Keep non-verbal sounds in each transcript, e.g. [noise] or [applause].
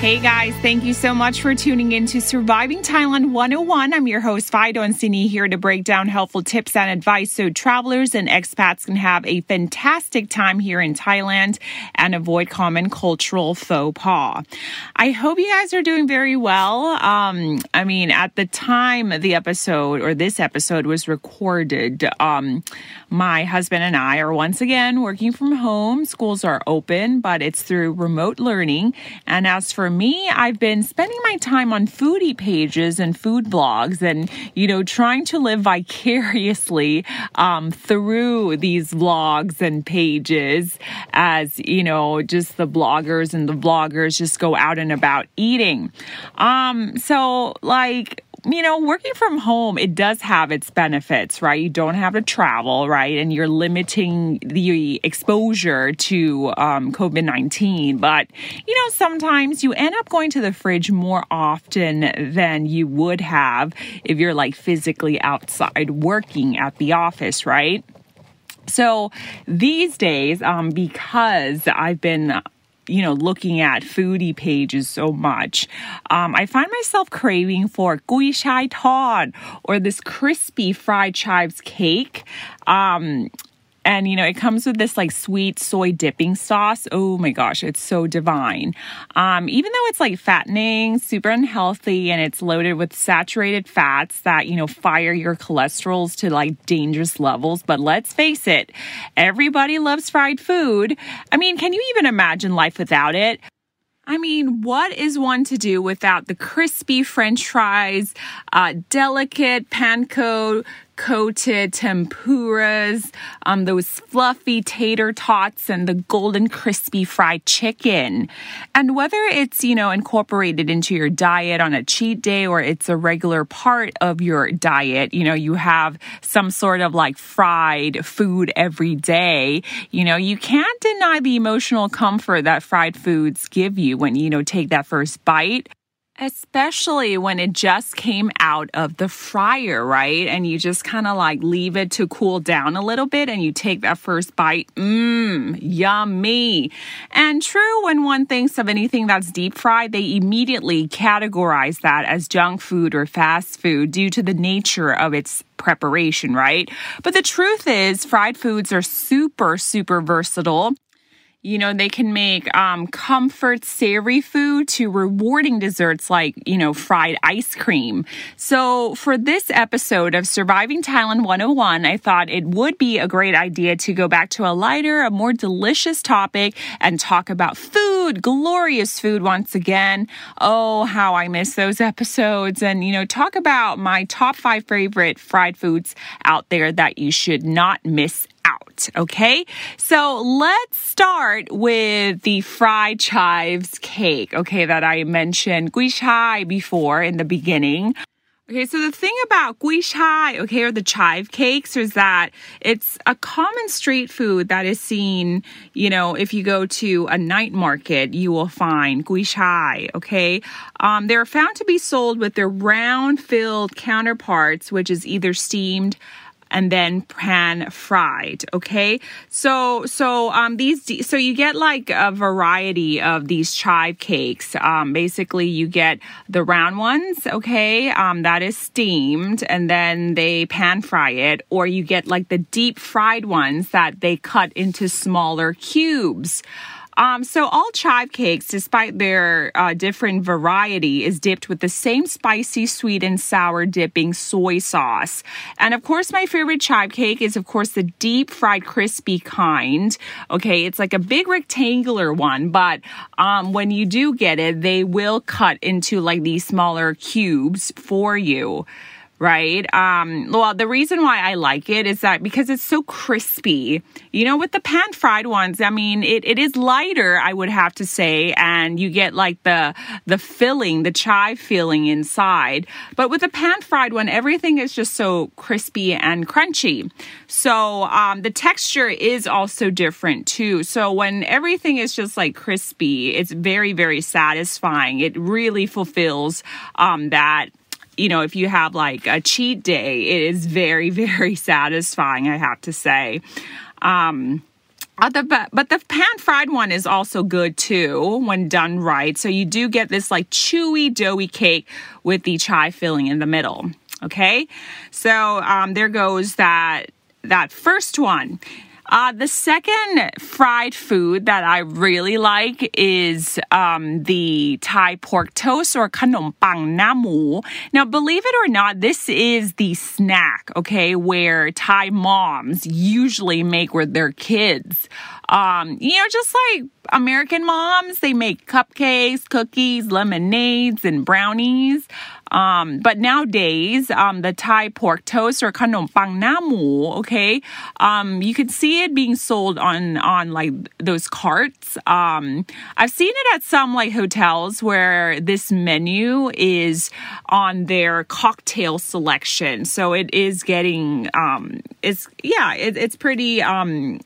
Hey guys, thank you so much for tuning in to Surviving Thailand 101. I'm your host, Fido and Sini, here to break down helpful tips and advice so travelers and expats can have a fantastic time here in Thailand and avoid common cultural faux pas. I hope you guys are doing very well. Um, I mean, at the time the episode or this episode was recorded, um, my husband and I are once again working from home. Schools are open, but it's through remote learning. And as for me, I've been spending my time on foodie pages and food blogs and, you know, trying to live vicariously um, through these vlogs and pages as, you know, just the bloggers and the vloggers just go out and about eating. Um, so, like, you know, working from home, it does have its benefits, right? You don't have to travel, right? And you're limiting the exposure to um, COVID 19. But, you know, sometimes you end up going to the fridge more often than you would have if you're like physically outside working at the office, right? So these days, um, because I've been you know, looking at foodie pages so much, um, I find myself craving for gui chai tod or this crispy fried chives cake. Um, and you know it comes with this like sweet soy dipping sauce. Oh my gosh it's so divine. Um, even though it's like fattening super unhealthy and it's loaded with saturated fats that you know fire your cholesterols to like dangerous levels. But let's face it everybody loves fried food. I mean can you even imagine life without it? I mean, what is one to do without the crispy french fries, uh, delicate panko coated tempuras, um, those fluffy tater tots, and the golden crispy fried chicken. And whether it's, you know, incorporated into your diet on a cheat day or it's a regular part of your diet, you know, you have some sort of like fried food every day, you know, you can't deny the emotional comfort that fried foods give you when, you know, take that first bite. Especially when it just came out of the fryer, right? And you just kind of like leave it to cool down a little bit and you take that first bite. Mmm, yummy. And true, when one thinks of anything that's deep fried, they immediately categorize that as junk food or fast food due to the nature of its preparation, right? But the truth is, fried foods are super, super versatile. You know, they can make um, comfort savory food to rewarding desserts like, you know, fried ice cream. So, for this episode of Surviving Thailand 101, I thought it would be a great idea to go back to a lighter, a more delicious topic and talk about food, glorious food once again. Oh, how I miss those episodes. And, you know, talk about my top five favorite fried foods out there that you should not miss Okay. So let's start with the fried chives cake. Okay. That I mentioned gui chai before in the beginning. Okay, so the thing about gui chai, okay, or the chive cakes is that it's a common street food that is seen, you know, if you go to a night market, you will find gui chai, okay? Um, they're found to be sold with their round filled counterparts, which is either steamed, and then pan fried. Okay. So, so, um, these, so you get like a variety of these chive cakes. Um, basically you get the round ones. Okay. Um, that is steamed and then they pan fry it or you get like the deep fried ones that they cut into smaller cubes. Um, so all chive cakes, despite their uh, different variety, is dipped with the same spicy, sweet, and sour dipping soy sauce. And of course, my favorite chive cake is, of course, the deep fried crispy kind. Okay, it's like a big rectangular one, but um, when you do get it, they will cut into like these smaller cubes for you. Right? Um, well, the reason why I like it is that because it's so crispy. You know, with the pan fried ones, I mean, it, it is lighter, I would have to say, and you get like the the filling, the chive filling inside. But with the pan fried one, everything is just so crispy and crunchy. So um, the texture is also different too. So when everything is just like crispy, it's very very satisfying. It really fulfills um, that you know, if you have like a cheat day, it is very, [laughs] very satisfying, I have to say. Um, uh, the, but the pan fried one is also good too when done right. So you do get this like chewy, doughy cake with the chai filling in the middle. Okay, so um, there goes that that first one. Uh, the second fried food that I really like is um, the Thai pork toast or kanom pang namu. Now, believe it or not, this is the snack, okay, where Thai moms usually make with their kids. Um, you know, just like American moms, they make cupcakes, cookies, lemonades, and brownies. Um, but nowadays, um, the Thai pork toast or kanom pang okay, um, you can see it being sold on on like those carts. Um, I've seen it at some like hotels where this menu is on their cocktail selection, so it is getting um, it's yeah, it, it's pretty um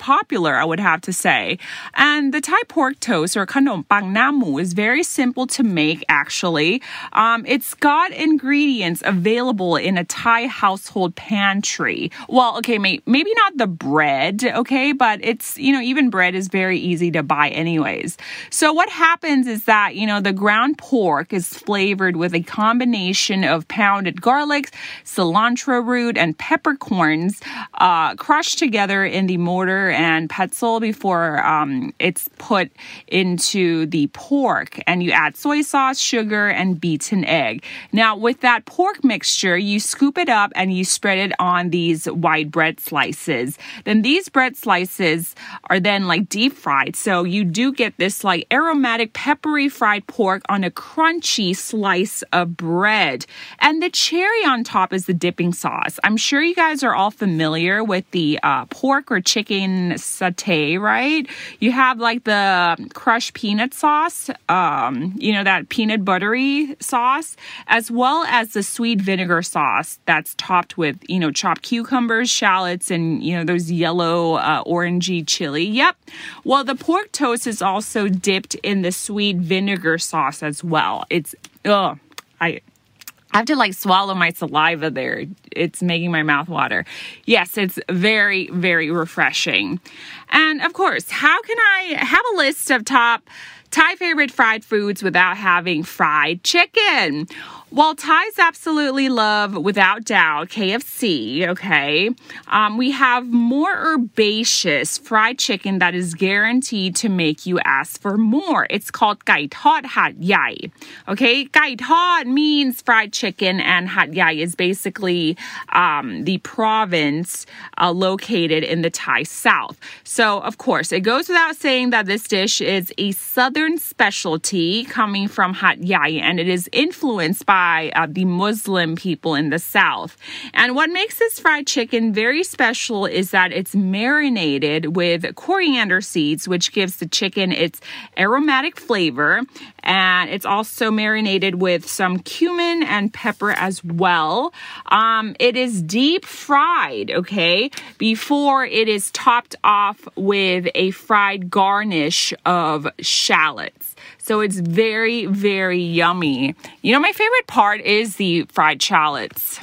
popular, I would have to say. And the Thai pork toast or kanom pang namu is very simple to make, actually. Um, it's got ingredients available in a Thai household pantry. Well, okay, may- maybe not the bread, okay, but it's, you know, even bread is very easy to buy, anyways. So what happens is that, you know, the ground pork is flavored with a combination of pounded garlic, cilantro root, and peppercorns uh, crushed together in the mortar and pestle before um, it's put into the pork. And you add soy sauce, sugar, and beaten egg. Now, with that pork mixture, you scoop it up and you spread it on these white bread slices. Then these bread slices are then like deep fried. So you do get this like aromatic, peppery fried pork on a crunchy slice of bread. And the cherry on top is the dipping sauce. I'm sure you guys are all familiar with the uh, pork or chicken satay, right? You have like the crushed peanut sauce, um, you know, that peanut buttery sauce, as well as the sweet vinegar sauce that's topped with, you know, chopped cucumbers, shallots, and, you know, those yellow, uh, orangey chili. Yep. Well, the pork toast is also dipped in the sweet vinegar sauce as well. It's, oh, I, I have to like swallow my saliva there. It's making my mouth water. Yes, it's very, very refreshing. And of course, how can I have a list of top Thai favorite fried foods without having fried chicken? While Thais absolutely love, without doubt, KFC, okay, um, we have more herbaceous fried chicken that is guaranteed to make you ask for more. It's called gai tod hat yai. Okay, gai tod means fried chicken, and hat yai is basically um, the province uh, located in the Thai south. So, of course, it goes without saying that this dish is a southern specialty coming from hat yai, and it is influenced by by uh, the Muslim people in the South. And what makes this fried chicken very special is that it's marinated with coriander seeds, which gives the chicken its aromatic flavor. And it's also marinated with some cumin and pepper as well. Um, it is deep fried, okay, before it is topped off with a fried garnish of shallots. So it's very, very yummy. You know, my favorite part is the fried shallots.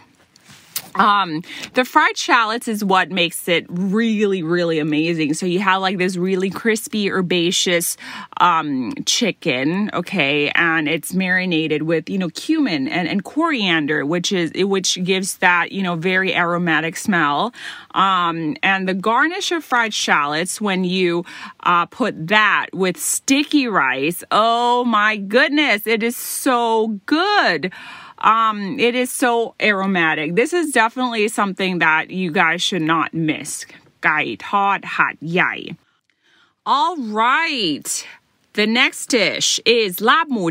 Um, the fried shallots is what makes it really, really amazing. So you have like this really crispy, herbaceous um, chicken, okay, and it's marinated with you know cumin and, and coriander, which is which gives that you know very aromatic smell. Um, and the garnish of fried shallots when you uh, put that with sticky rice, oh my goodness, it is so good. Um, it is so aromatic. This is definitely something that you guys should not miss. Gai Tod hat, Yai. All right. The next dish is lab mu.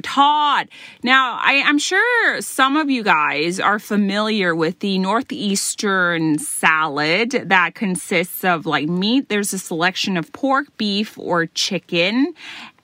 Now, I, am sure some of you guys are familiar with the northeastern salad that consists of like meat. There's a selection of pork, beef, or chicken,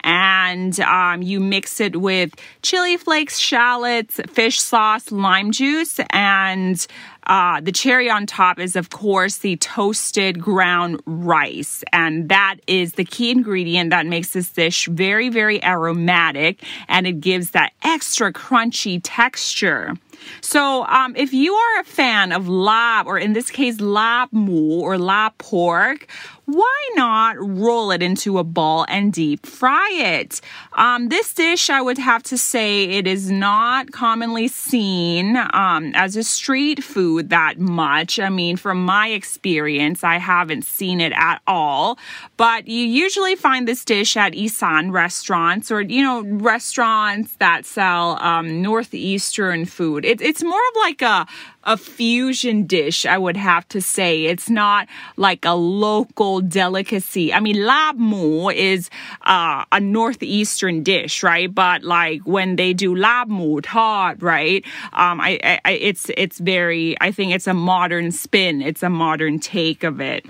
and um, you mix it with chili flakes, shallots, fish sauce, lime juice, and uh, the cherry on top is, of course, the toasted ground rice. And that is the key ingredient that makes this dish very, very aromatic and it gives that extra crunchy texture. So, um, if you are a fan of lab, or in this case, lab mu or lab pork, why not roll it into a ball and deep fry it? Um, this dish, I would have to say, it is not commonly seen um, as a street food that much. I mean, from my experience, I haven't seen it at all. But you usually find this dish at Isan restaurants or, you know, restaurants that sell um, northeastern food. It, it's more of like a a fusion dish, I would have to say. It's not like a local delicacy. I mean, lab mu is uh, a northeastern dish, right? But like when they do lab mu tod, right? Um, I, I, it's it's very. I think it's a modern spin. It's a modern take of it.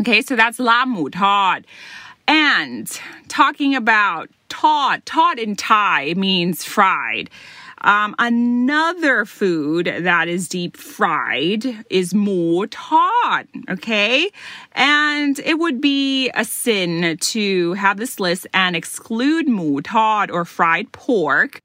Okay, so that's lab mu tod. And talking about tod, tod in Thai means fried. Um, another food that is deep fried is mu tod, okay? And it would be a sin to have this list and exclude mu tod or fried pork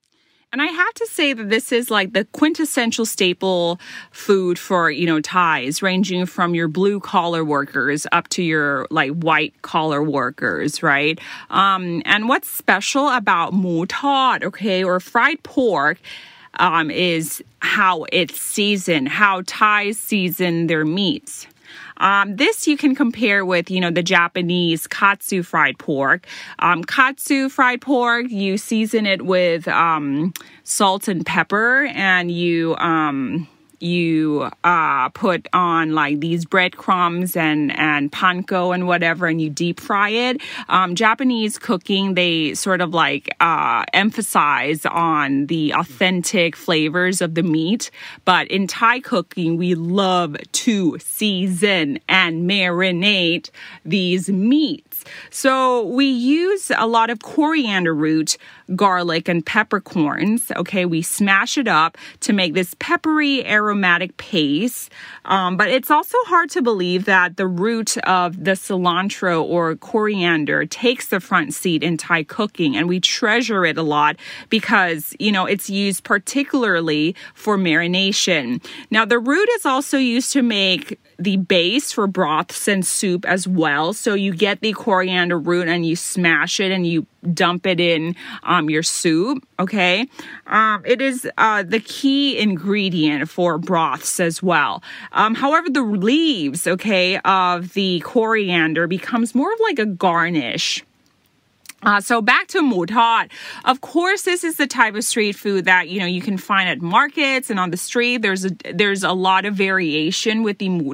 and I have to say that this is like the quintessential staple food for, you know, Thais, ranging from your blue collar workers up to your like white collar workers, right? Um, and what's special about mu tod, okay, or fried pork, um, is how it's seasoned, how Thais season their meats. Um, this you can compare with, you know, the Japanese katsu fried pork. Um, katsu fried pork, you season it with um, salt and pepper, and you um, you uh, put on like these breadcrumbs and and panko and whatever, and you deep fry it. Um, Japanese cooking, they sort of like uh, emphasize on the authentic flavors of the meat, but in Thai cooking, we love to season and marinate these meats. So we use a lot of coriander root, garlic, and peppercorns. Okay, we smash it up to make this peppery, aromatic paste. Um, but it's also hard to believe that the root of the cilantro or coriander takes the front seat in Thai cooking, and we treasure it a lot because you know it's used particularly for marination. Now, the root is also used to make the base for broths and soup as well. So you get the coriander root and you smash it and you dump it in um, your soup. Okay. Um, it is uh, the key ingredient for broths as well. Um, however, the leaves, okay, of the coriander becomes more of like a garnish. Uh, so back to mu. Of course, this is the type of street food that you know you can find at markets and on the street. There's a there's a lot of variation with the mu.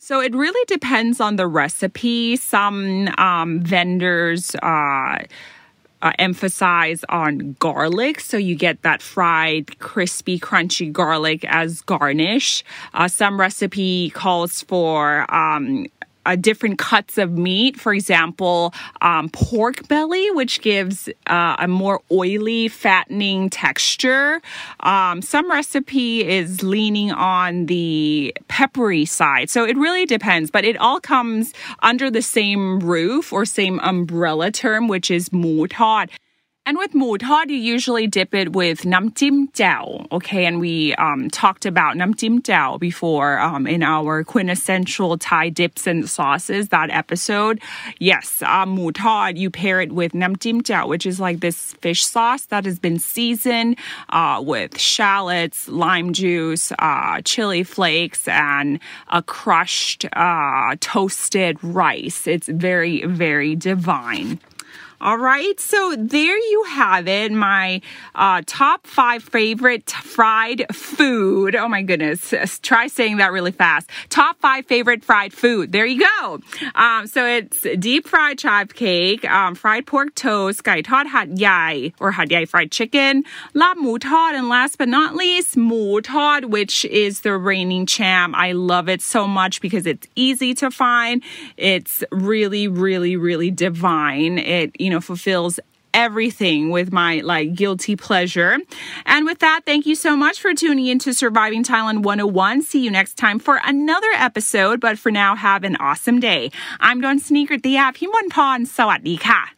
So it really depends on the recipe. Some um, vendors. Uh, uh, emphasize on garlic. So you get that fried, crispy, crunchy garlic as garnish. Uh, some recipe calls for um, uh, different cuts of meat. For example, um, pork belly, which gives uh, a more oily, fattening texture. Um, some recipe is leaning on the peppery side. So it really depends, but it all comes under the same roof or same umbrella term, which is mu tod. And with mu tod, you usually dip it with nam tim jiao. Okay, and we um, talked about nam tim jiao before um, in our quintessential Thai dips and sauces that episode. Yes, tod, you pair it with nam tim jiao, which is like this fish sauce that has been seasoned uh, with shallots, lime juice, uh, chili flakes, and a crushed uh, toasted rice. It's very, very divine. All right, so there you have it, my uh, top five favorite fried food. Oh my goodness, try saying that really fast. Top five favorite fried food. There you go. Um, so it's deep fried chive cake, um, fried pork toast, gai tod hat yai or hat yai fried chicken, la mu tod, and last but not least, mu tod, which is the reigning champ. I love it so much because it's easy to find. It's really, really, really divine. It you know, fulfills everything with my like guilty pleasure. And with that, thank you so much for tuning into Surviving Thailand 101. See you next time for another episode. But for now, have an awesome day. I'm Don Sneaker ติยาพิมพ์พรสวัสดีค่ะ